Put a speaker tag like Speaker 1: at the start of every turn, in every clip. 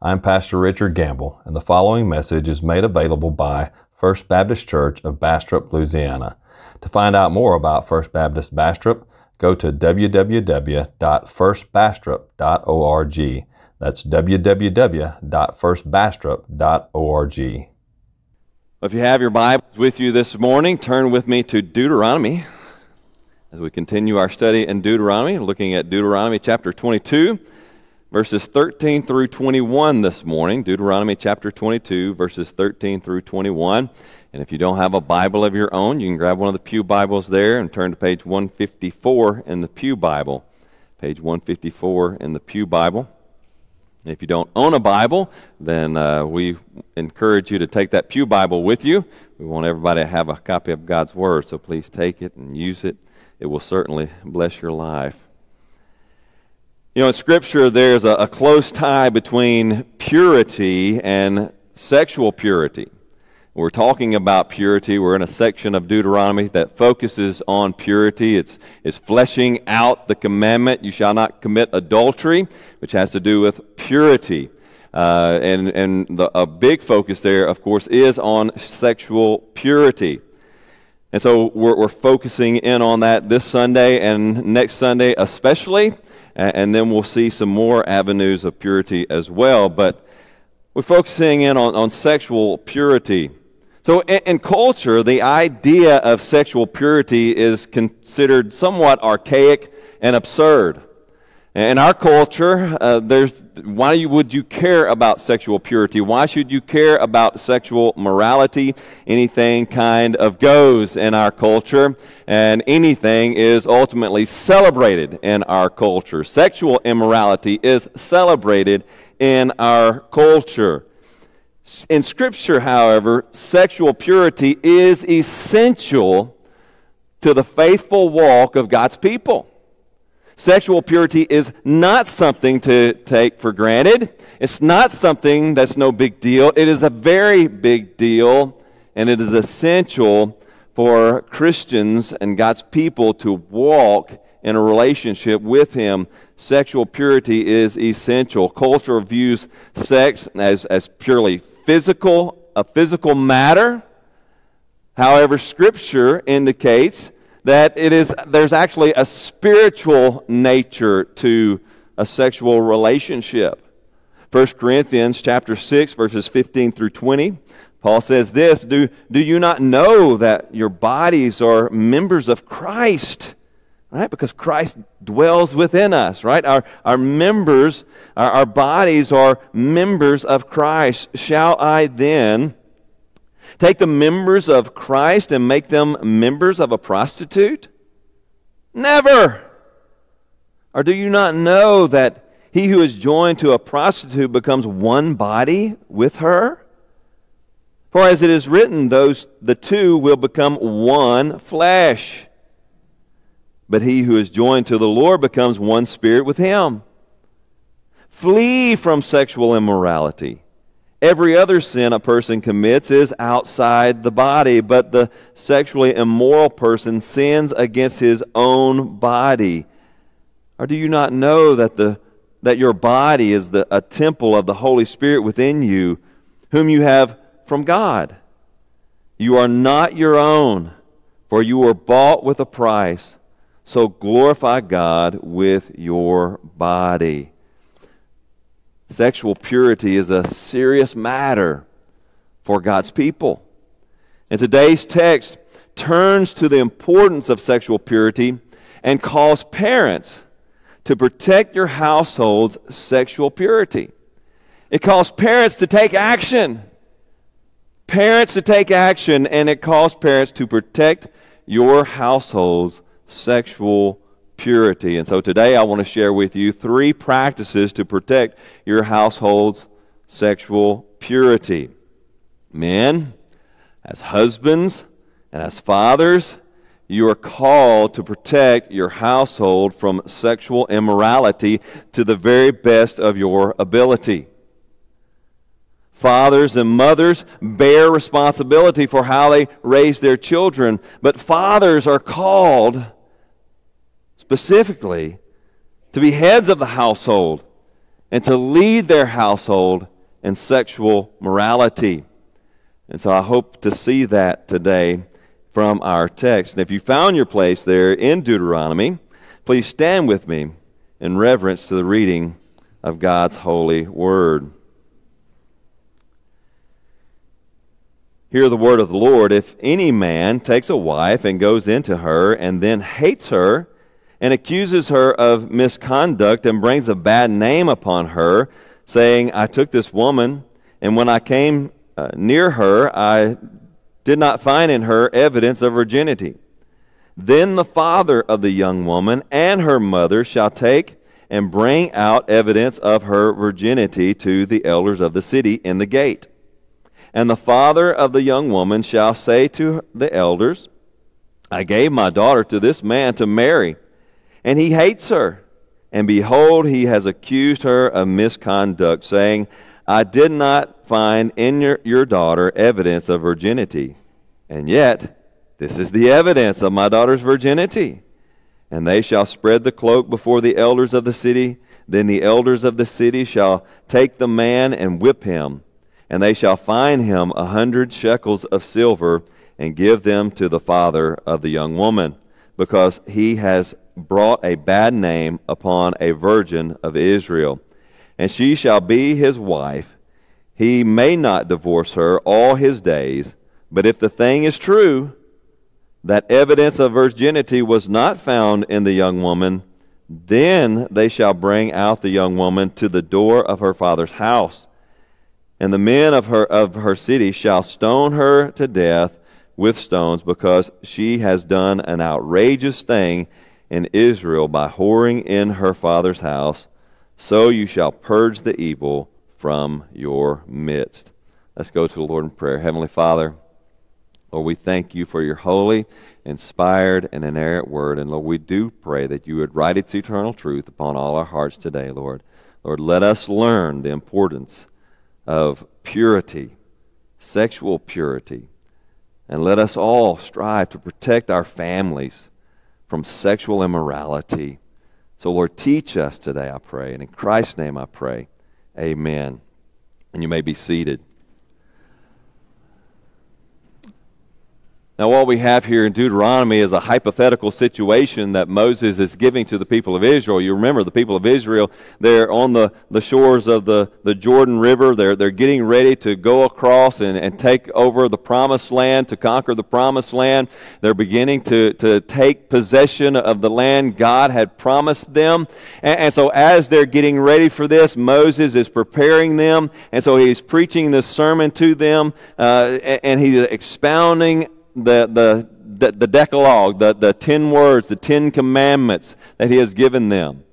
Speaker 1: I'm Pastor Richard Gamble, and the following message is made available by First Baptist Church of Bastrop, Louisiana. To find out more about First Baptist Bastrop, go to www.firstbastrop.org. That's www.firstbastrop.org.
Speaker 2: If you have your Bibles with you this morning, turn with me to Deuteronomy as we continue our study in Deuteronomy, looking at Deuteronomy chapter 22, verses 13 through 21 this morning. Deuteronomy chapter 22, verses 13 through 21. And if you don't have a Bible of your own, you can grab one of the Pew Bibles there and turn to page 154 in the Pew Bible. Page 154 in the Pew Bible. If you don't own a Bible, then uh, we encourage you to take that Pew Bible with you. We want everybody to have a copy of God's Word, so please take it and use it. It will certainly bless your life. You know, in Scripture, there's a, a close tie between purity and sexual purity. We're talking about purity. We're in a section of Deuteronomy that focuses on purity. It's, it's fleshing out the commandment, you shall not commit adultery, which has to do with purity. Uh, and and the, a big focus there, of course, is on sexual purity. And so we're, we're focusing in on that this Sunday and next Sunday, especially. And, then we'll see some more avenues of purity as well. But we're focusing in on, on sexual purity. So, in, in, culture, the idea of sexual purity is considered somewhat archaic and absurd. In our culture, uh, there's why would you care about sexual purity? Why should you care about sexual morality? Anything kind of goes in our culture, and anything is ultimately celebrated in our culture. Sexual immorality is celebrated in our culture. In Scripture, however, sexual purity is essential to the faithful walk of God's people. Sexual purity is not something to take for granted. It's not something that's no big deal. It is a very big deal, and it is essential for Christians and God's people to walk in a relationship with Him. Sexual purity is essential. Culture views sex as, as purely physical, a physical matter. However, Scripture indicates that it is, there's actually a spiritual nature to a sexual relationship. 1 Corinthians chapter 6, verses 15 through 20. Paul says this do, do you not know that your bodies are members of Christ? Right? Because Christ dwells within us, right? Our, our members, our, our bodies are members of Christ. Shall I then take the members of Christ and make them members of a prostitute? Never! Or do you not know that he who is joined to a prostitute becomes one body with her? For as it is written, those the two will become one flesh. But he who is joined to the Lord becomes one spirit with him. Flee from sexual immorality. Every other sin a person commits is outside the body, but the sexually immoral person sins against his own body. Or do you not know that, the, that your body is the, a temple of the Holy Spirit within you, whom you have from God? You are not your own, for you were bought with a price. So glorify God with your body. Sexual purity is a serious matter for God's people. And today's text turns to the importance of sexual purity and calls parents to protect your household's sexual purity. It calls parents to take action. Parents to take action, and it calls parents to protect your household's sexual purity. And so today I want to share with you three practices to protect your household's sexual purity. Men, as husbands and as fathers, you are called to protect your household from sexual immorality to the very best of your ability. Fathers and mothers bear responsibility for how they raise their children, but fathers are called specifically to be heads of the household and to lead their household in sexual morality. And so I hope to see that today from our text. And if you found your place there in Deuteronomy, please stand with me in reverence to the reading of God's holy word. Hear the word of the Lord. If any man takes a wife and goes into her and then hates her and accuses her of misconduct and brings a bad name upon her, saying, I took this woman, and when I came uh, near her, I did not find in her evidence of virginity. Then the father of the young woman and her mother shall take and bring out evidence of her virginity to the elders of the city in the gate. And the father of the young woman shall say to the elders, I gave my daughter to this man to marry and he hates her. And behold, he has accused her of misconduct, saying, I did not find in your, your daughter evidence of virginity. And yet, this is the evidence of my daughter's virginity. And they shall spread the cloak before the elders of the city. Then the elders of the city shall take the man and whip him. And they shall fine him a hundred shekels of silver and give them to the father of the young woman, because he has brought a bad name upon a virgin of Israel. And she shall be his wife. He may not divorce her all his days, but if the thing is true, that evidence of virginity was not found in the young woman, then they shall bring out the young woman to the door of her father's house. And the men of her, of her city shall stone her to death with stones, because she has done an outrageous thing in Israel by whoring in her father's house, so you shall purge the evil from your midst. Let's go to the Lord in prayer. Heavenly Father, Lord, we thank you for your holy, inspired, and inerrant word. And Lord, we do pray that you would write its eternal truth upon all our hearts today, Lord. Lord, let us learn the importance of purity, sexual purity, and let us all strive to protect our families from sexual immorality. So, Lord, teach us today, I pray. And in Christ's name I pray. Amen. And you may be seated. Now, what we have here in Deuteronomy is a hypothetical situation that Moses is giving to the people of Israel. You remember the people of Israel, they're on the, the shores of the, the Jordan River. They're, they're getting ready to go across and, and take over the promised land, to conquer the promised land. They're beginning to, to take possession of the land God had promised them. And, and so, as they're getting ready for this, Moses is preparing them. And so, he's preaching this sermon to them, uh, and, and he's expounding the, the, the, the Decalogue, the, the ten words, the ten commandments that he has given them.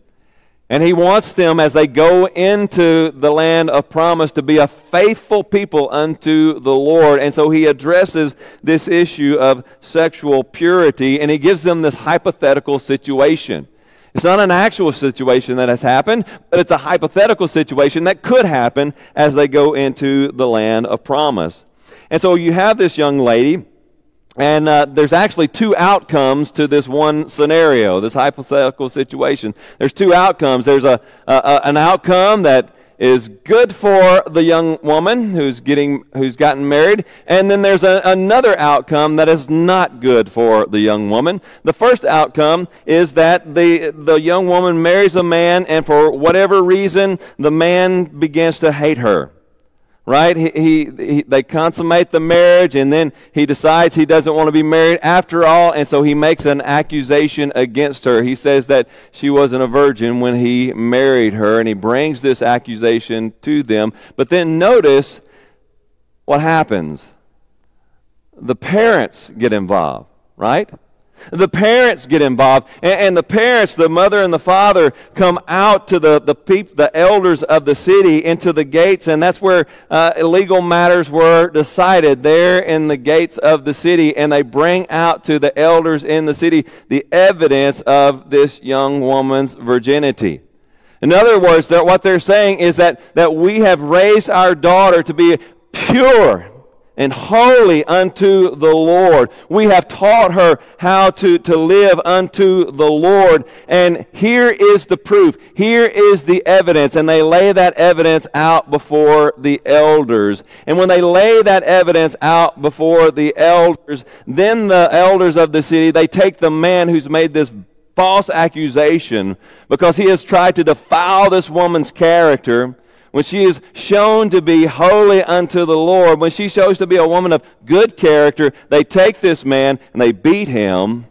Speaker 2: And he wants them, as they go into the land of promise, to be a faithful people unto the Lord. And so he addresses this issue of sexual purity, and he gives them this hypothetical situation. It's not an actual situation that has happened, but it's a hypothetical situation that could happen as they go into the land of promise. And so you have this young lady and uh, there's actually two outcomes to this one scenario, this hypothetical situation. There's two outcomes. There's a, a, an outcome that is good for the young woman who's getting who's gotten married and then there's a, another outcome that is not good for the young woman the first outcome is that the the young woman marries a man and for whatever reason the man begins to hate her right? He, he, he, they consummate the marriage, and then he decides he doesn't want to be married after all, and so he makes an accusation against her. He says that she wasn't a virgin when he married her, and he brings this accusation to them. But then notice what happens the parents get involved, right? The parents get involved, and, and, the parents, the mother and the father, come out to the the, peop, the elders of the city into the gates, and that's where uh, illegal matters were decided there in the gates of the city, and they bring out to the elders in the city the evidence of this young woman's virginity. In other words, what they're saying is that, that we have raised our daughter to be pure and holy unto the Lord. We have taught her how to, to live unto the Lord. And here is the proof. Here is the evidence. And they lay that evidence out before the elders. And when they lay that evidence out before the elders, then the elders of the city, they take the man who's made this false accusation because he has tried to defile this woman's character when she is shown to be holy unto the Lord, when she shows to be a woman of good character, they take this man and they beat him.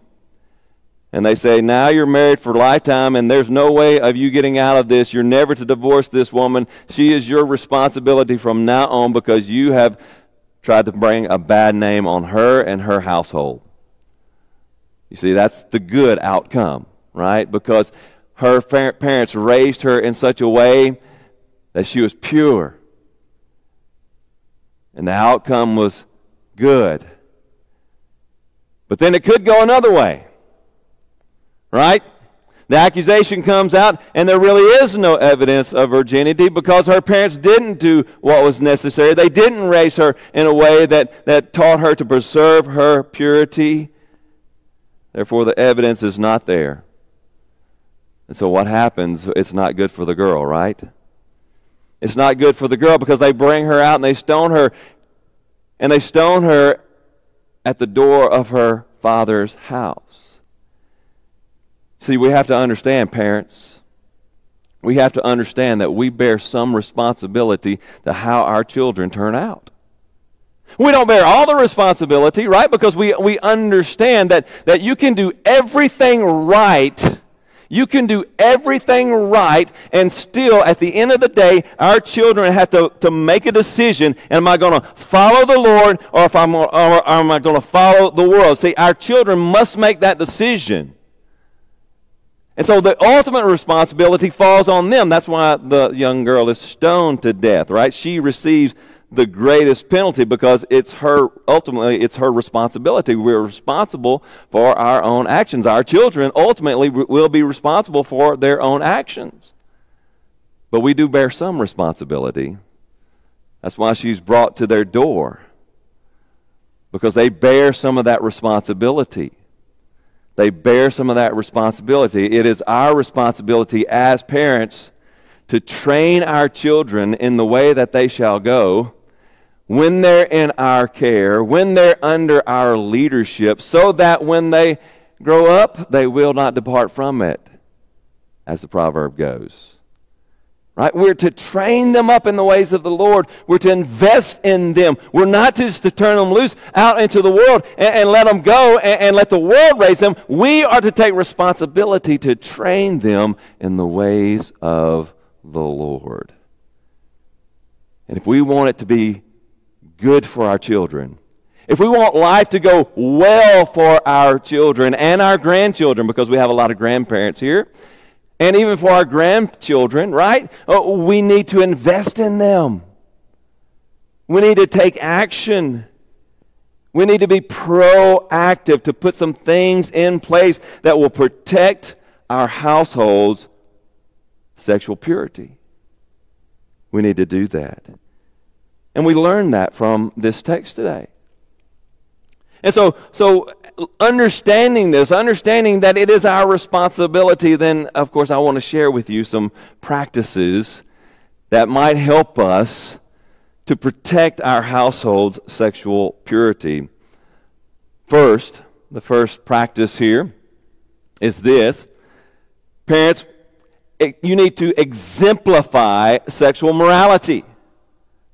Speaker 2: And they say, Now you're married for lifetime, and there's no way of you getting out of this. You're never to divorce this woman. She is your responsibility from now on because you have tried to bring a bad name on her and her household. You see, that's the good outcome, right? Because her parents raised her in such a way that she was pure. And the outcome was good. But then it could go another way. Right? The accusation comes out, and there really is no evidence of virginity because her parents didn't do what was necessary. They didn't raise her in a way that, that taught her to preserve her purity. Therefore, the evidence is not there. And so, what happens? It's not good for the girl, right? It's not good for the girl because they bring her out and they stone her. And they stone her at the door of her father's house. See, we have to understand, parents, we have to understand that we bear some responsibility to how our children turn out. We don't bear all the responsibility, right? Because we, we understand that, that you can do everything right you can do everything right, and still, at the end of the day, our children have to, to make a decision. Am I going to follow the Lord, or, if I'm, or, or am I going to follow the world? See, our children must make that decision. And so the ultimate responsibility falls on them. That's why the young girl is stoned to death, right? She receives the greatest penalty because it's her ultimately it's her responsibility. We're responsible for our own actions. Our children ultimately will be responsible for their own actions. But we do bear some responsibility. That's why she's brought to their door. Because they bear some of that responsibility. They bear some of that responsibility. It is our responsibility as parents to train our children in the way that they shall go when they're in our care, when they're under our leadership, so that when they grow up, they will not depart from it, as the proverb goes. Right? We're to train them up in the ways of the Lord. We're to invest in them. We're not just to turn them loose out into the world and, and let them go and, and let the world raise them. We are to take responsibility to train them in the ways of the Lord. And if we want it to be good for our children, if we want life to go well for our children and our grandchildren, because we have a lot of grandparents here, and even for our grandchildren, right? Uh, we need to invest in them. We need to take action. We need to be proactive to put some things in place that will protect our household's sexual purity. We need to do that. And we learn that from this text today. And so, so understanding this, understanding that it is our responsibility, then of course I want to share with you some practices that might help us to protect our household's sexual purity. First, the first practice here is this. Parents, eh, you need to exemplify sexual morality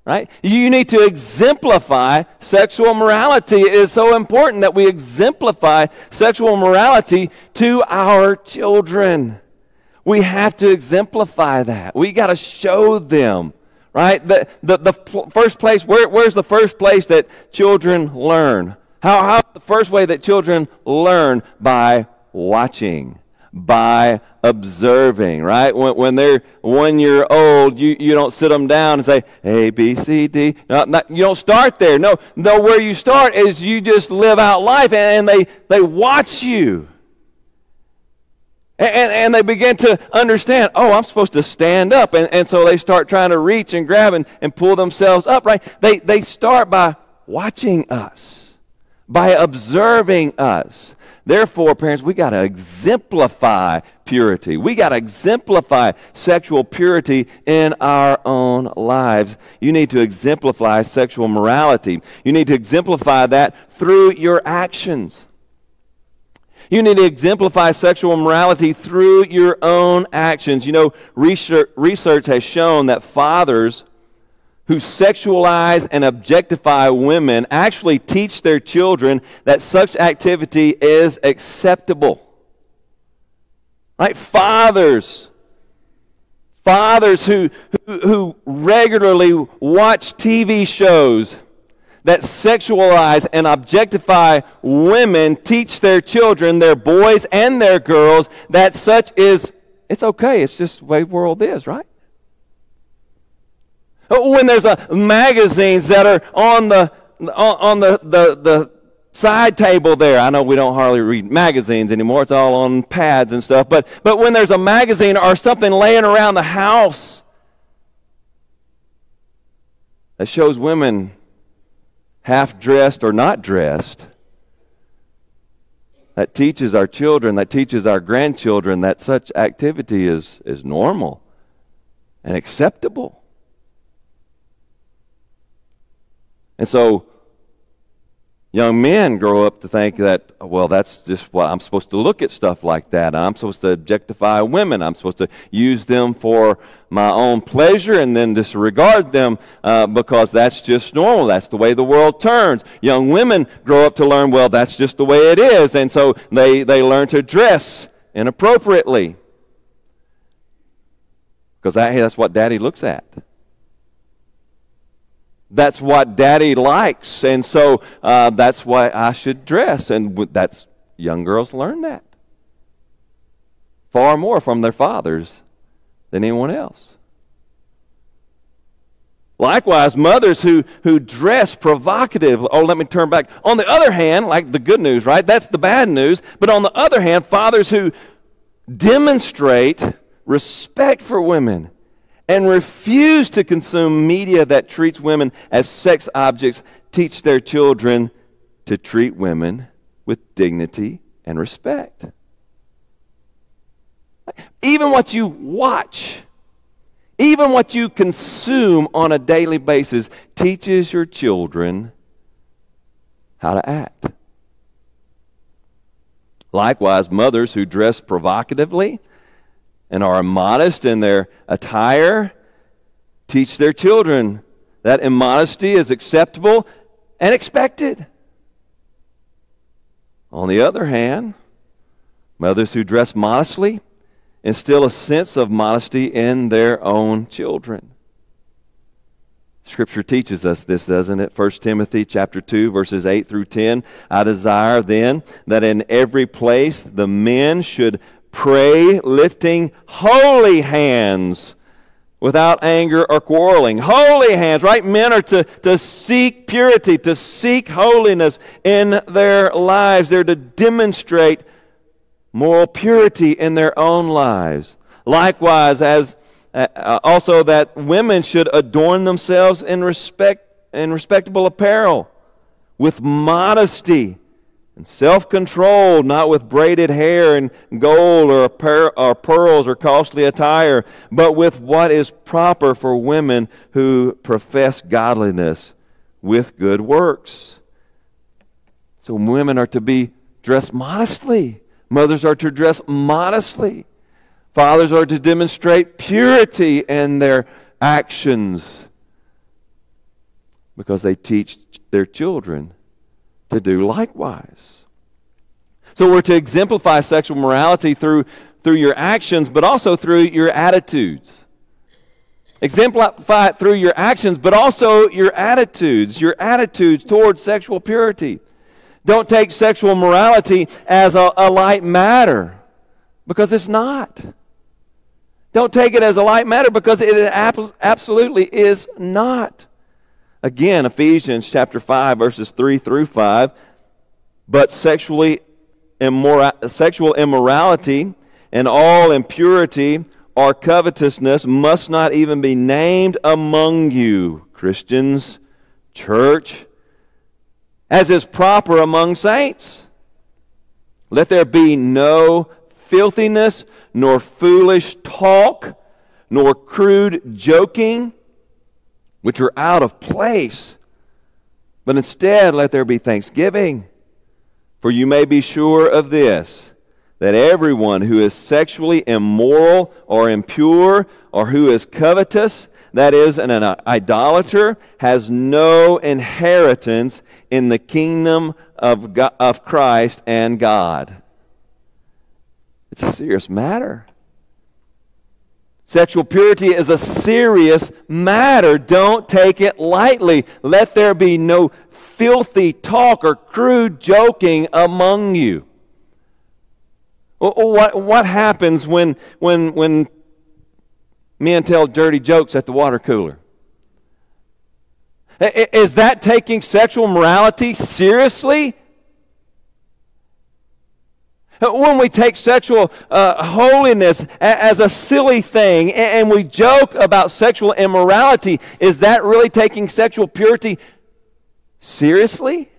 Speaker 2: right? You need to exemplify sexual morality. It is so important that we exemplify sexual morality to our children. We have to exemplify that. We got to show them, right? The, the, the first place, where, where's the first place that children learn? How, how the first way that children learn? By watching by observing, right? When, when, they're one year old, you, you don't sit them down and say, A, B, C, D. No, not, you don't start there. No, no, where you start is you just live out life and they, they watch you. And, and, they begin to understand, oh, I'm supposed to stand up. And, and so they start trying to reach and grab and, and pull themselves up, right? They, they start by watching us, by observing us. Therefore, parents, we got to exemplify purity. We got to exemplify sexual purity in our own lives. You need to exemplify sexual morality. You need to exemplify that through your actions. You need to exemplify sexual morality through your own actions. You know, research, research has shown that fathers who sexualize and objectify women actually teach their children that such activity is acceptable. Right? Fathers, fathers who, who, who regularly watch TV shows that sexualize and objectify women teach their children, their boys and their girls, that such is, it's okay. It's just the way the world is, right? When there's a magazines that are on the on the, the, the side table there. I know we don't hardly read magazines anymore. It's all on pads and stuff. But but when there's a magazine or something laying around the house that shows women half dressed or not dressed, that teaches our children, that teaches our grandchildren that such activity is, is normal and acceptable. And so young men grow up to think that, well, that's just what I'm supposed to look at stuff like that. I'm supposed to objectify women. I'm supposed to use them for my own pleasure and then disregard them uh, because that's just normal. That's the way the world turns. Young women grow up to learn, well, that's just the way it is. And so they, they learn to dress inappropriately because that, hey, that's what daddy looks at that's what daddy likes and so uh, that's why i should dress and that's young girls learn that. Far more from their fathers than anyone else. Likewise mothers who, who dress provocative oh let me turn back. On the other hand like the good news right? That's the bad news. But on the other hand fathers who demonstrate respect for women and refuse to consume media that treats women as sex objects teach their children to treat women with dignity and respect. Even what you watch, even what you consume on a daily basis, teaches your children how to act. Likewise, mothers who dress provocatively and are immodest in their attire teach their children that immodesty is acceptable and expected. On the other hand, mothers who dress modestly instill a sense of modesty in their own children. Scripture teaches us this, doesn't it? 1 Timothy chapter 2 verses 8 through 10. I desire then that in every place the men should pray lifting holy hands without anger or quarreling. Holy hands, right? Men are to, to seek purity, to seek holiness in their lives. They're to demonstrate moral purity in their own lives. Likewise, as uh, uh also that women should adorn themselves in respect in respectable apparel with modesty and self control, not with braided hair and gold or, per- or pearls or costly attire, but with what is proper for women who profess godliness with good works. So women are to be dressed modestly. Mothers are to dress modestly. Fathers are to demonstrate purity in their actions because they teach their children to do likewise. So we're to exemplify sexual morality through, through your actions, but also through your attitudes. Exemplify it through your actions, but also your attitudes, your attitudes towards sexual purity. Don't take sexual morality as a, a light matter, because it's not. Don't take it as a light matter because it absolutely is not. Again, Ephesians chapter 5, verses 3 through 5. But sexually immora- sexual immorality and all impurity or covetousness must not even be named among you, Christians, church, as is proper among saints. Let there be no filthiness, nor foolish talk, nor crude joking, which are out of place. But instead, let there be thanksgiving. For you may be sure of this that everyone who is sexually immoral or impure or who is covetous, that is, an, an idolater, has no inheritance in the kingdom of, God, of Christ and God. It's a serious matter. Sexual purity is a serious matter. Don't take it lightly. Let there be no filthy talk or crude joking among you. What, what happens when, when, when men tell dirty jokes at the water cooler? Is that taking sexual morality seriously? When we take sexual uh, holiness as a silly thing and we joke about sexual immorality, is that really taking sexual purity Seriously?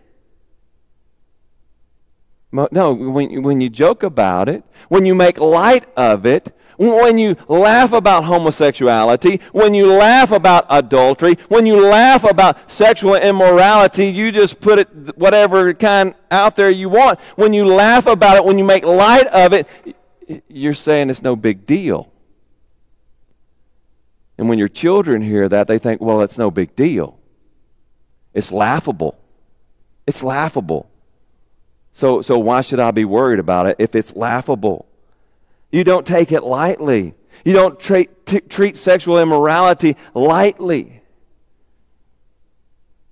Speaker 2: No, when, when you joke about it, when you make light of it, when you laugh about homosexuality, when you laugh about adultery, when you laugh about sexual immorality, you just put it whatever kind out there you want. When you laugh about it, when you make light of it, you're saying it's no big deal. And when your children hear that, they think, well, it's no big deal. It's laughable. It's laughable. So, so why should I be worried about it if it's laughable? You don't take it lightly. You don't treat, t- treat sexual immorality lightly.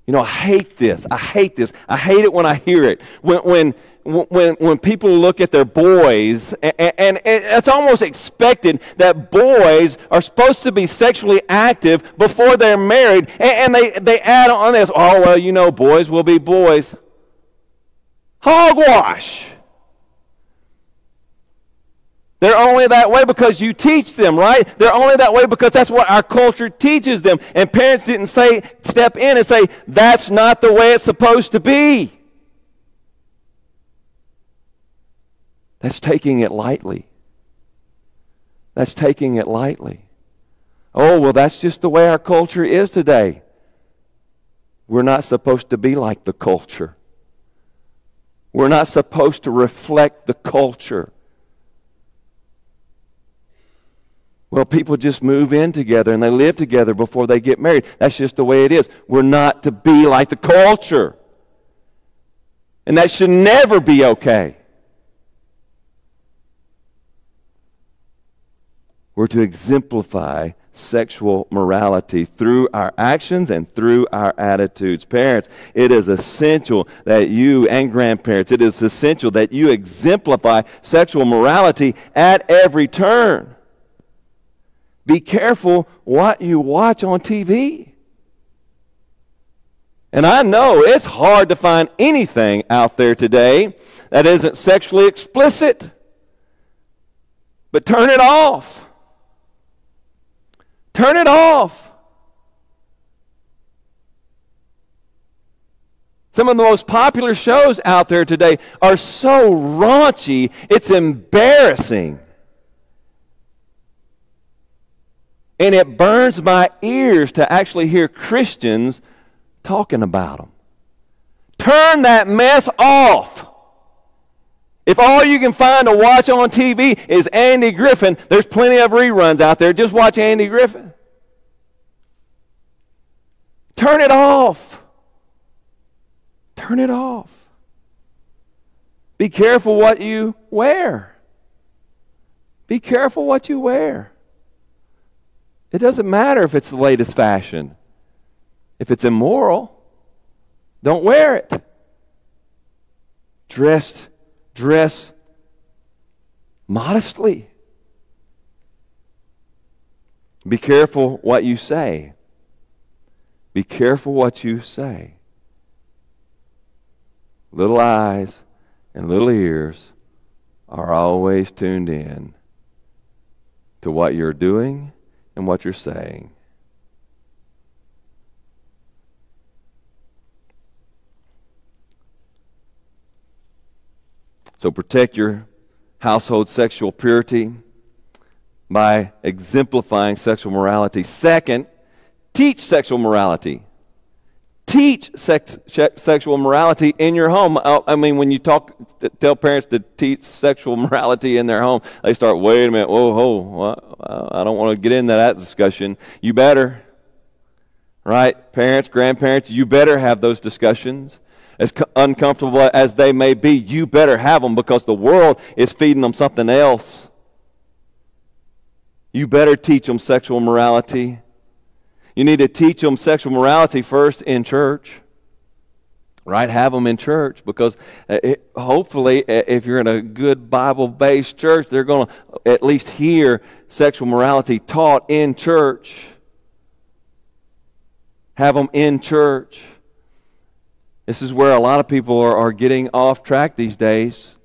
Speaker 2: You know, I hate this. I hate this. I hate it when I hear it. When, when, when, when people look at their boys, and, and, it's almost expected that boys are supposed to be sexually active before they're married, and, and they, they add on this, oh, well, you know, boys will be boys. Hogwash. They're only that way because you teach them, right? They're only that way because that's what our culture teaches them. And parents didn't say, step in and say, that's not the way it's supposed to be. That's taking it lightly. That's taking it lightly. Oh, well, that's just the way our culture is today. We're not supposed to be like the culture. We're not supposed to reflect the culture. Well, people just move in together and they live together before they get married. That's just the way it is. We're not to be like the culture. And that should never be okay. We're to exemplify sexual morality through our actions and through our attitudes. Parents, it is essential that you and grandparents, it is essential that you exemplify sexual morality at every turn. Be careful what you watch on TV. And I know it's hard to find anything out there today that isn't sexually explicit. But turn it off. Turn it off. Some of the most popular shows out there today are so raunchy, it's embarrassing. And it burns my ears to actually hear Christians talking about them. Turn that mess off. If all you can find to watch on TV is Andy Griffin, there's plenty of reruns out there. Just watch Andy Griffin. Turn it off. Turn it off. Be careful what you wear. Be careful what you wear. It doesn't matter if it's the latest fashion. If it's immoral, don't wear it. Dressed dress modestly. Be careful what you say. Be careful what you say. Little eyes and little ears are always tuned in to what you're doing and what you're saying. So protect your household sexual purity by exemplifying sexual morality. Second, teach sexual morality. Teach sex, sexual morality in your home. I mean, when you talk, tell parents to teach sexual morality in their home, they start, wait a minute, whoa, whoa, I don't want to get into that discussion. You better, right? Parents, grandparents, you better have those discussions as uncomfortable as they may be, you better have them because the world is feeding them something else. You better teach them sexual morality. You need to teach them sexual morality first in church. Right? Have them in church because uh, it, hopefully, if you're in a good Bible based church, they're going to at least hear sexual morality taught in church. Have them in church. This is where a lot of people are, are getting off track these days.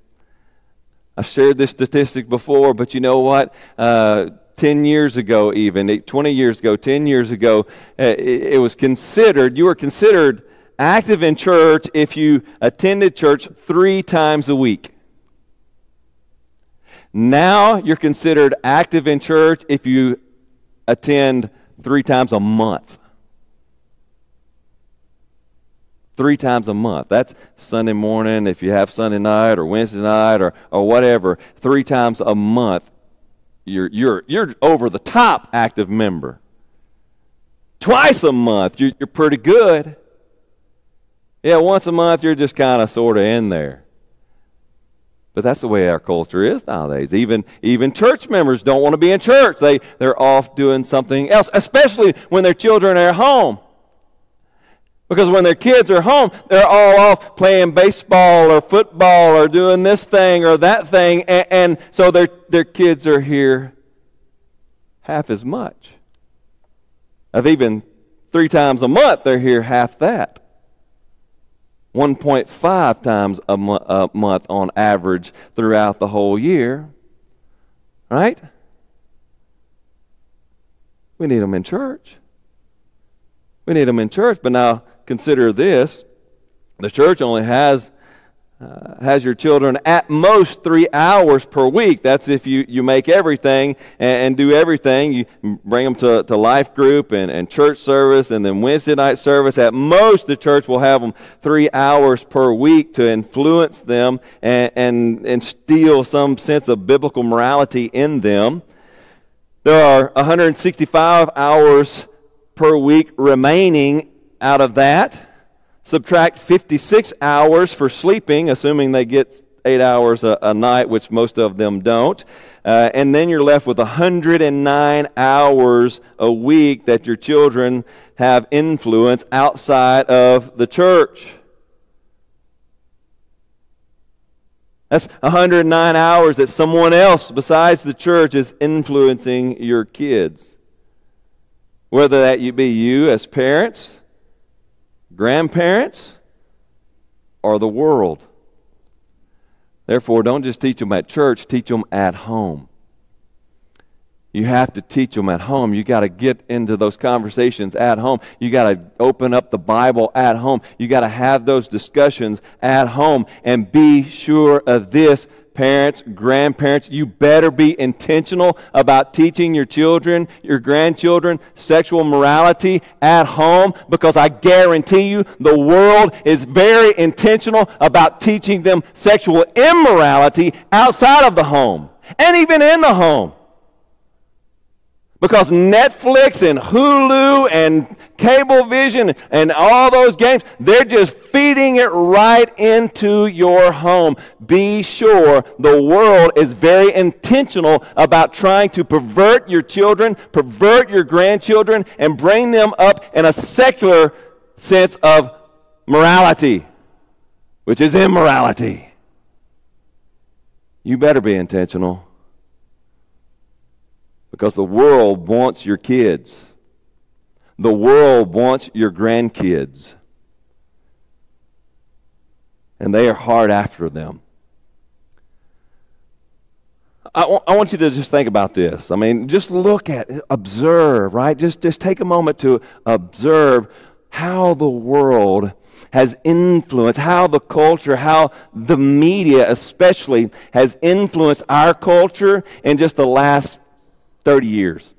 Speaker 2: I've shared this statistic before, but you know what? Uh, 10 years ago, even 20 years ago, 10 years ago, uh, it, was considered, you were considered active in church if you attended church three times a week. Now you're considered active in church if you attend three times a month three times a month. That's Sunday morning, if you have Sunday night or Wednesday night or, or whatever, three times a month. You're, you're, you're over the top active member. Twice a month, you're, you're pretty good. Yeah, once a month, you're just kind of sort of in there. But that's the way our culture is nowadays. Even, even church members don't want to be in church. They, they're off doing something else, especially when their children are at home. Because when their kids are home, they're all off playing baseball or football or doing this thing or that thing. And, and so their, their kids are here half as much. Of even three times a month, they're here half that. 1.5 times a, mo- a month on average throughout the whole year. Right? We need them in church. We need them in church. But now, consider this the church only has uh, has your children at most three hours per week. That's if you, you make everything and, and, do everything. You bring them to, to life group and, and church service and then Wednesday night service. At most, the church will have them three hours per week to influence them and, and instill some sense of biblical morality in them. There are 165 hours per week remaining out of that, subtract 56 hours for sleeping, assuming they get eight hours a, a night, which most of them don't. Uh, and then you're left with 109 hours a week that your children have influence outside of the church. That's 109 hours that someone else besides the church is influencing your kids. Whether that you be you as parents, grandparents, or the world. Therefore, don't just teach them at church, teach them at home. You have to teach them at home. You got to get into those conversations at home. You got to open up the Bible at home. You got to have those discussions at home. And be sure of this parents, grandparents, you better be intentional about teaching your children, your grandchildren, sexual morality at home because I guarantee you the world is very intentional about teaching them sexual immorality outside of the home and even in the home. Because Netflix and Hulu and Cablevision and all those games, they're just feeding it right into your home. Be sure the world is very intentional about trying to pervert your children, pervert your grandchildren, and bring them up in a secular sense of morality, which is immorality. You better be intentional. Because the world wants your kids. The world wants your grandkids. And they are hard after them. I, w- I want you to just think about this. I mean, just look at, observe, right? Just, just take a moment to observe how the world has influenced, how the culture, how the media especially has influenced our culture in just the last 30 years.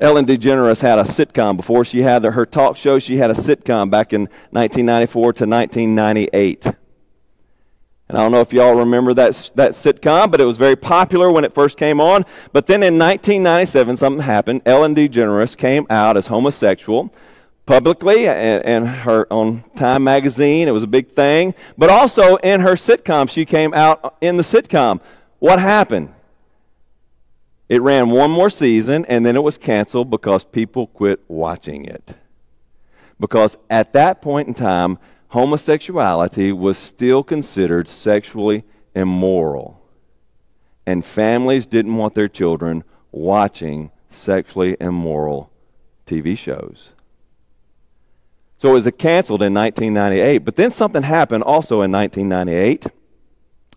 Speaker 2: Ellen DeGeneres had a sitcom before she had her talk show. She had a sitcom back in 1994 to 1998. And I don't know if y'all remember that, that sitcom, but it was very popular when it first came on. But then in 1997, something happened. Ellen DeGeneres came out as homosexual publicly and her on Time magazine. It was a big thing. But also in her sitcom, she came out in the sitcom. What happened? It ran one more season and then it was canceled because people quit watching it. Because at that point in time, homosexuality was still considered sexually immoral. And families didn't want their children watching sexually immoral TV shows. So it was canceled in 1998. But then something happened also in 1998.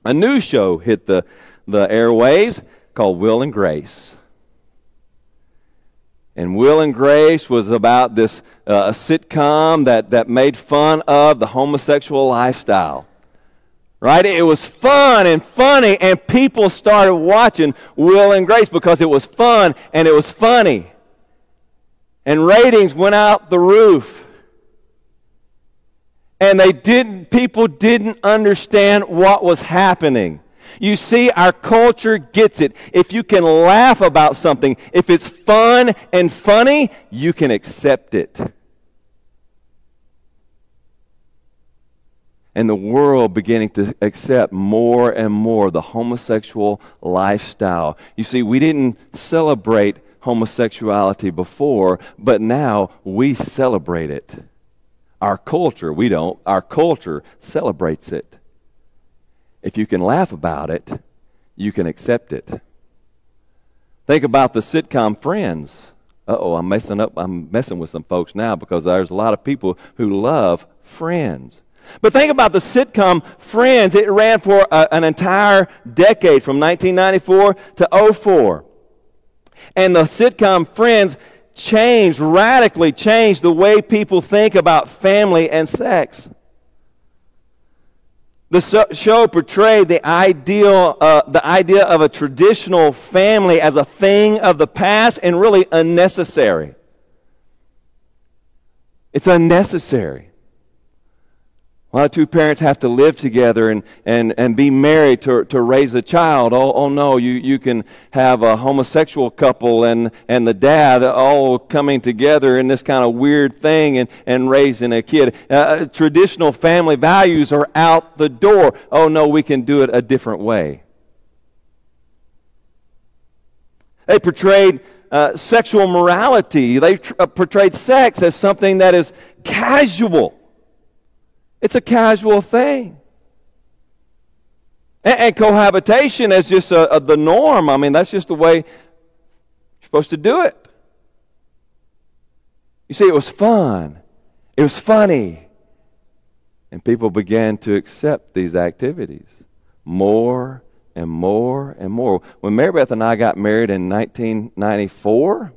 Speaker 2: A new show hit the, the airwaves called Will and Grace. And Will and Grace was about this uh, a sitcom that, that made fun of the homosexual lifestyle. Right? It was fun and funny, and people started watching Will and Grace because it was fun and it was funny. And ratings went out the roof. And they didn't, people didn't understand what was happening. You see, our culture gets it. If you can laugh about something, if it's fun and funny, you can accept it. And the world beginning to accept more and more the homosexual lifestyle. You see, we didn't celebrate homosexuality before, but now we celebrate it. Our culture, we don't. Our culture celebrates it. If you can laugh about it, you can accept it. Think about the sitcom Friends. oh, I'm messing up. I'm messing with some folks now because there's a lot of people who love Friends. But think about the sitcom Friends. It ran for a, an entire decade from 1994 to 04. And the sitcom Friends changed, radically changed the way people think about family and sex. The show portrayed the ideal, uh, the idea of a traditional family as a thing of the past and really unnecessary. It's unnecessary. Why two parents have to live together and, and, and be married to, to raise a child? Oh, oh no, you, you can have a homosexual couple and, and the dad all coming together in this kind of weird thing and, and raising a kid. Uh, traditional family values are out the door. Oh no, we can do it a different way. They portrayed uh, sexual morality, they tr- uh, portrayed sex as something that is casual it's a casual thing. And, and cohabitation is just a, a, the norm. I mean, that's just the way you're supposed to do it. You see, it was fun, it was funny. And people began to accept these activities more and more and more. When Mary Beth and I got married in 1994,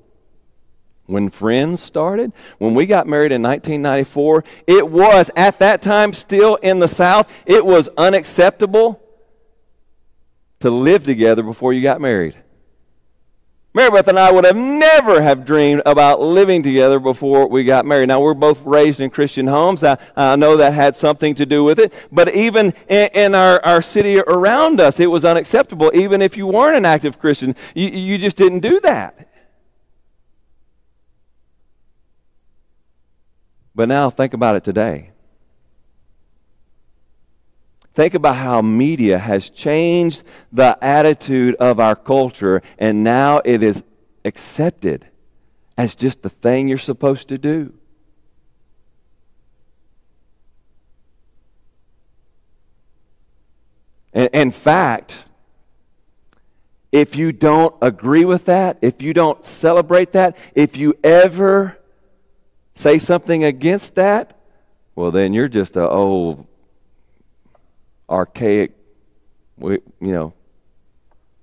Speaker 2: when Friends started, when we got married in 1994, it was at that time still in the South, it was unacceptable to live together before you got married. Mary Beth and I would have never have dreamed about living together before we got married. Now, we're both raised in Christian homes. I, I know that had something to do with it. But even in, in, our, our city around us, it was unacceptable. Even if you weren't an active Christian, you, you just didn't do that. But now think about it today. Think about how media has changed the attitude of our culture, and now it is accepted as just the thing you're supposed to do. In fact, if you don't agree with that, if you don't celebrate that, if you ever say something against that, well, then you're just a old, archaic, you know,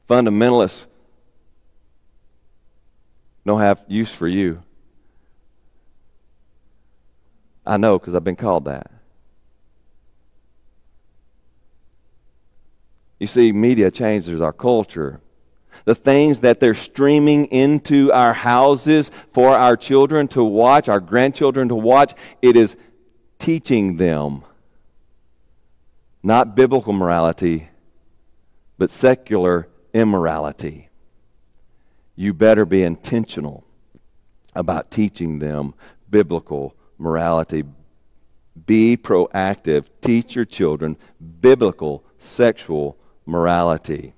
Speaker 2: fundamentalist. Don't have use for you. I know because I've been called that. You see, media changes our culture. The things that they're streaming into our houses for our children to watch, our grandchildren to watch, it is teaching them not biblical morality, but secular immorality. You better be intentional about teaching them biblical morality. Be proactive. Teach your children biblical sexual morality.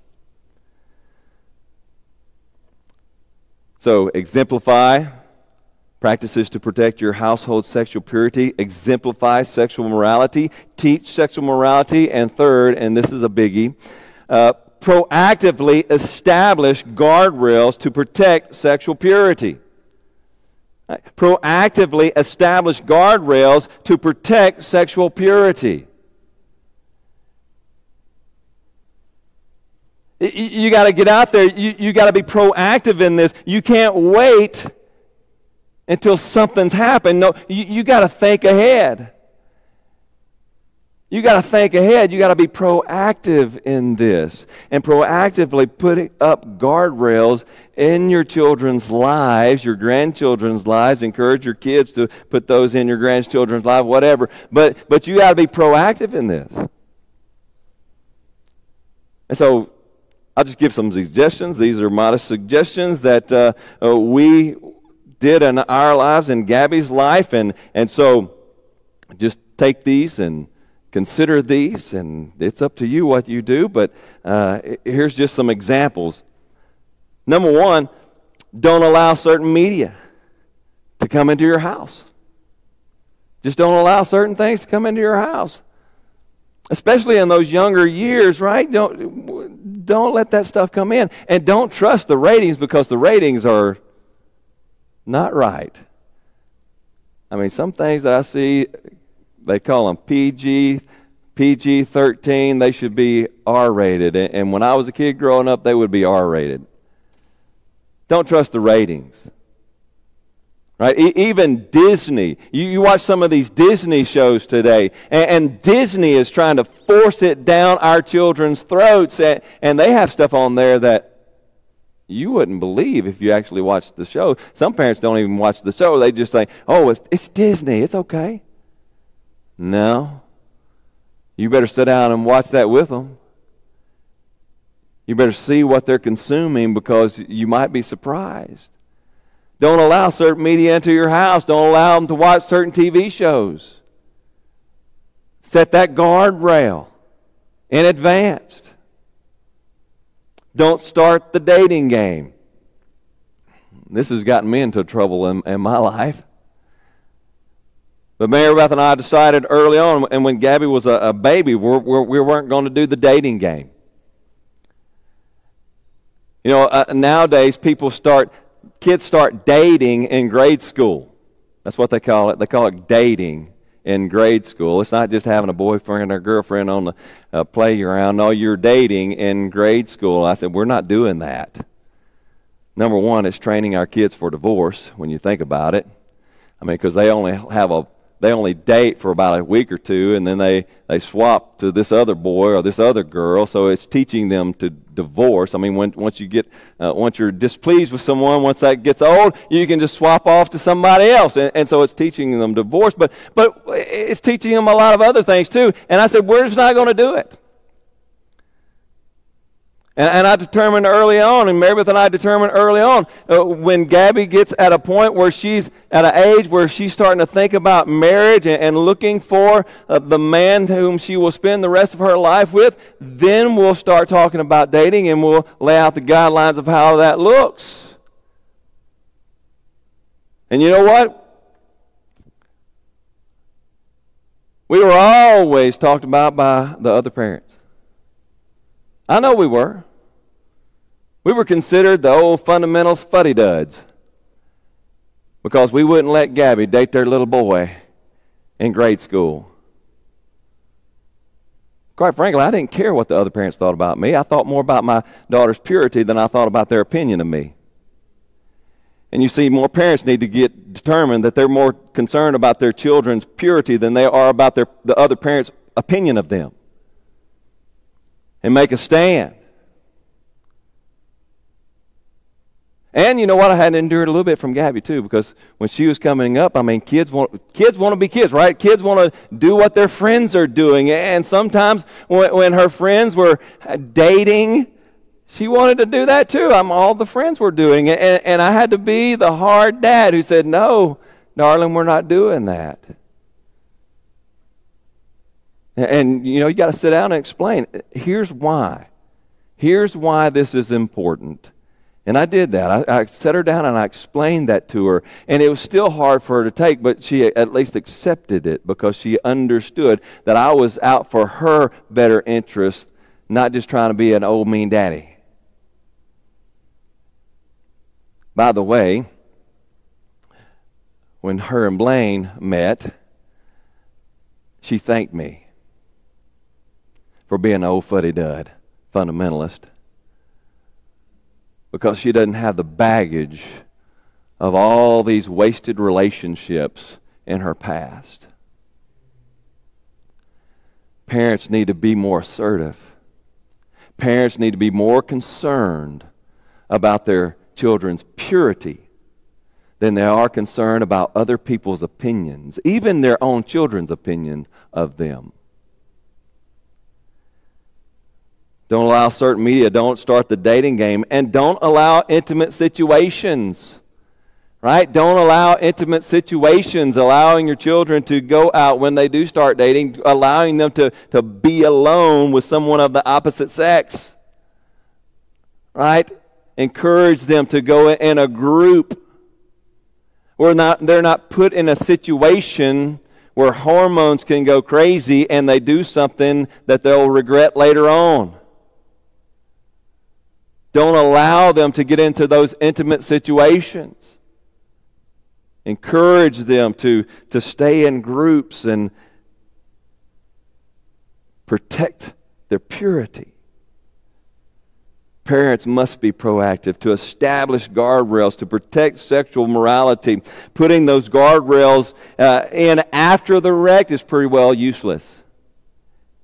Speaker 2: So, exemplify practices to protect your household sexual purity, exemplify sexual morality, teach sexual morality, and third, and this is a biggie, uh, proactively establish guardrails to protect sexual purity. Proactively establish guardrails to protect sexual purity. You got to get out there. You, you got to be proactive in this. You can't wait until something's happened. No, you, you got to think ahead. You got to think ahead. You got to be proactive in this and proactively putting up guardrails in your children's lives, your grandchildren's lives. Encourage your kids to put those in your grandchildren's lives, whatever. But, but you got to be proactive in this. And so I'll just give some suggestions. These are modest suggestions that uh, uh, we did in our lives, in Gabby's life. And, and so just take these and consider these, and it's up to you what you do. But uh, here's just some examples. Number one, don't allow certain media to come into your house. Just don't allow certain things to come into your house. Especially in those younger years, right? Don't, don't let that stuff come in. And don't trust the ratings because the ratings are not right. I mean, some things that I see, they call them PG, PG 13, they should be R rated. And when I was a kid growing up, they would be R rated. Don't trust the ratings. Right? E- even Disney. You, you, watch some of these Disney shows today, and, and, Disney is trying to force it down our children's throats, and, and they have stuff on there that you wouldn't believe if you actually watched the show. Some parents don't even watch the show. They just say, oh, it's, it's Disney. It's okay. No. You better sit down and watch that with them. You better see what they're consuming because you might be surprised. Don't allow certain media into your house. Don't allow them to watch certain TV shows. Set that guardrail in advance. Don't start the dating game. This has gotten me into trouble in, in my life. But Mary Beth and I decided early on, and when Gabby was a, a baby, we're, we're, we were not going to do the dating game. You know, uh, nowadays people start kids start dating in grade school. That's what they call it. They call it dating in grade school. It's not just having a boyfriend or girlfriend on the uh, playground. No, you're dating in grade school. I said, we're not doing that. Number one, it's training our kids for divorce when you think about it. I mean, because they only have a they only date for about a week or two and then they, they swap to this other boy or this other girl. So it's teaching them to divorce. I mean when, once you get uh, once you're displeased with someone once that gets old you can just swap off to somebody else. And, and so it's teaching them divorce. But but it's teaching them a lot of other things too. And i said we're just not going to do it and, and I determined early on, and Marybeth and I determined early on, uh, when Gabby gets at a point where she's at an age where she's starting to think about marriage and, and looking for uh, the man whom she will spend the rest of her life with, then we'll start talking about dating and we'll lay out the guidelines of how that looks. And you know what? We were always talked about by the other parents. I know we were. We were considered the old fundamental fuddy duds because we wouldn't let Gabby date their little boy in grade school. Quite frankly, I didn't care what the other parents thought about me. I thought more about my daughter's purity than I thought about their opinion of me. And you see, more parents need to get determined that they're more concerned about their children's purity than they are about their, the other parent's opinion of them. And make a stand. And you know what? I had endured a little bit from Gabby too, because when she was coming up, I mean, kids want kids want to be kids, right? Kids want to do what their friends are doing, and sometimes when, when her friends were uh, dating, she wanted to do that too. I'm all the friends were doing it, and, and I had to be the hard dad who said, "No, darling, we're not doing that." And, and you know, you got to sit down and explain. Here's why. Here's why this is important and I did that. I, I, set her down and I explained that to her. And it was still hard for her to take, but she at least accepted it because she understood that I was out for her better interest, not just trying to be an old mean daddy. By the way, when her and Blaine met, she thanked me for being an old fuddy dud, fundamentalist because she doesn't have the baggage of all these wasted relationships in her past. Parents need to be more assertive. Parents need to be more concerned about their children's purity than they are concerned about other people's opinions, even their own children's opinion of them. Don't allow certain media. Don't start the dating game. And don't allow intimate situations. Right? Don't allow intimate situations, allowing your children to go out when they do start dating, allowing them to, to be alone with someone of the opposite sex. Right? Encourage them to go in a group where not, they're not put in a situation where hormones can go crazy and they do something that they'll regret later on. Don't allow them to get into those intimate situations. Encourage them to, to stay in groups and protect their purity. Parents must be proactive to establish guardrails to protect sexual morality. Putting those guardrails uh, in after the wreck is pretty well useless.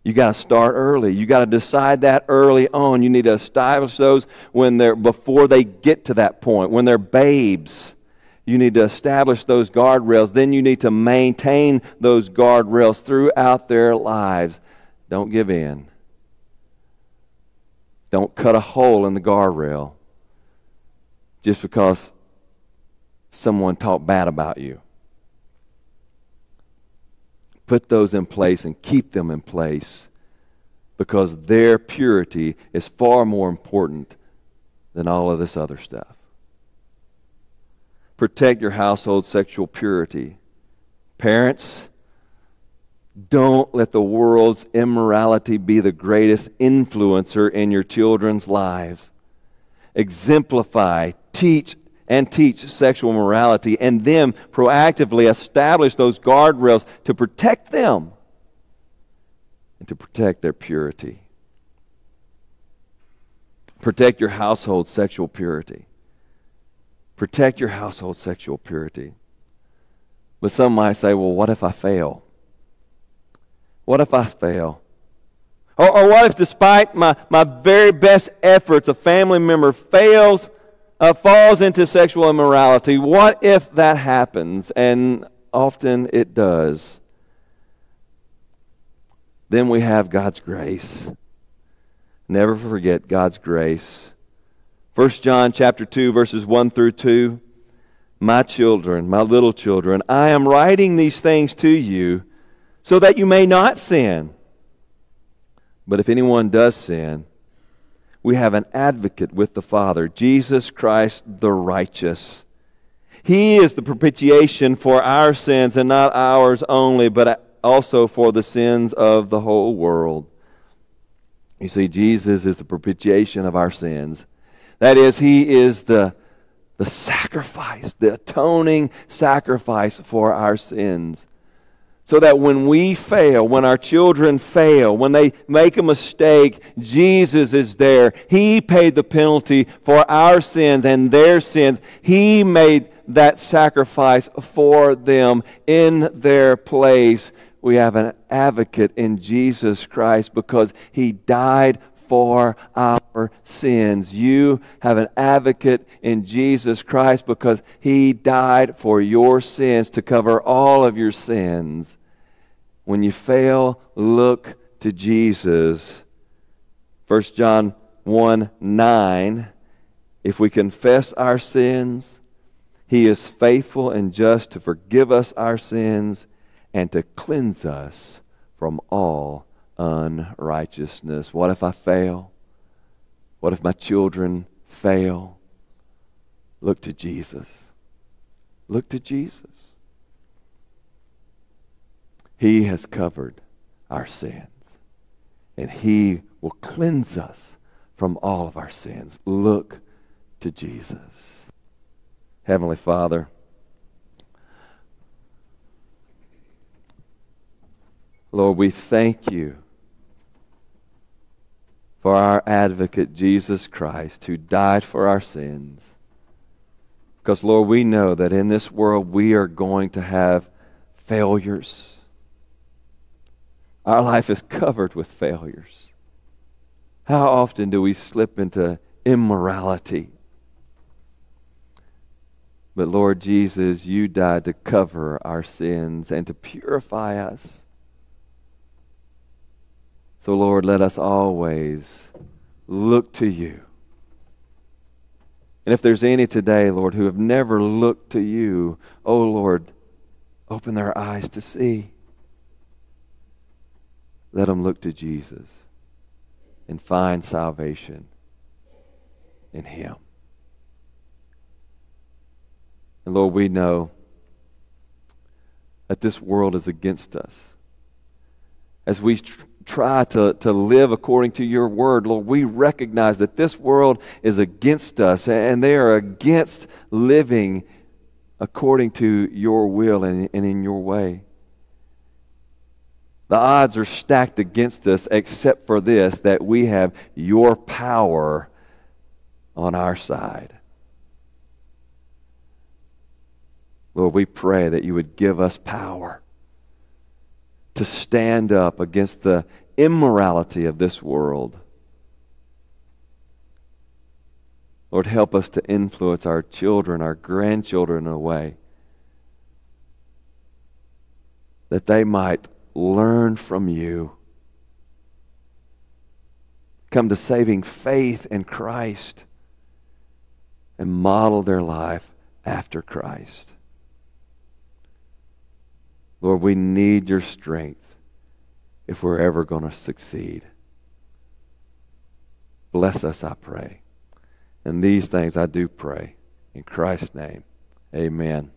Speaker 2: You got to start early. You got to decide that early on. You need to establish those when they're before they get to that point, when they're babes. You need to establish those guardrails. Then you need to maintain those guardrails throughout their lives. Don't give in. Don't cut a hole in the guardrail just because someone talked bad about you put those in place and keep them in place because their purity is far more important than all of this other stuff. Protect your household sexual purity. Parents, don't let the world's immorality be the greatest influencer in your children's lives. Exemplify, teach, and teach sexual morality and then proactively establish those guardrails to protect them and to protect their purity. Protect your household sexual purity. Protect your household sexual purity. But some might say, well, what if I fail? What if I fail? Or, or what if, despite my, my very best efforts, a family member fails uh, falls into sexual immorality, what if that happens? And often it does. Then we have God's grace. Never forget God's grace. 1 John chapter 2 verses 1 through 2. My children, my little children, I am writing these things to you so that you may not sin. But if anyone does sin, we have an advocate with the Father, Jesus Christ the righteous. He is the propitiation for our sins, and not ours only, but also for the sins of the whole world. You see, Jesus is the propitiation of our sins. That is, He is the, the sacrifice, the atoning sacrifice for our sins. So that when we fail, when our children fail, when they make a mistake, Jesus is there. He paid the penalty for our sins and their sins. He made that sacrifice for them in their place. We have an advocate in Jesus Christ because he died for our sins. You have an advocate in Jesus Christ because he died for your sins to cover all of your sins. When you fail, look to Jesus. 1 John 1 9. If we confess our sins, he is faithful and just to forgive us our sins and to cleanse us from all unrighteousness. What if I fail? What if my children fail? Look to Jesus. Look to Jesus. He has covered our sins, and He will cleanse us from all of our sins. Look to Jesus. Heavenly Father, Lord, we thank you for our advocate, Jesus Christ, who died for our sins. Because, Lord, we know that in this world we are going to have failures. Our life is covered with failures. How often do we slip into immorality? But, Lord Jesus, you died to cover our sins and to purify us. So, Lord, let us always look to you. And if there's any today, Lord, who have never looked to you, oh, Lord, open their eyes to see. Let them look to Jesus and find salvation in Him. And Lord, we know that this world is against us. As we try to, to live according to your word, Lord, we recognize that this world is against us and they are against living according to your will and, and in your way. The odds are stacked against us, except for this that we have your power on our side. Lord, we pray that you would give us power to stand up against the immorality of this world. Lord, help us to influence our children, our grandchildren in a way that they might learn from you, come to saving faith in Christ, and model their life after Christ. Lord, we need your strength if we're ever going to succeed. Bless us, I pray. And these things I do pray. In Christ's name, amen.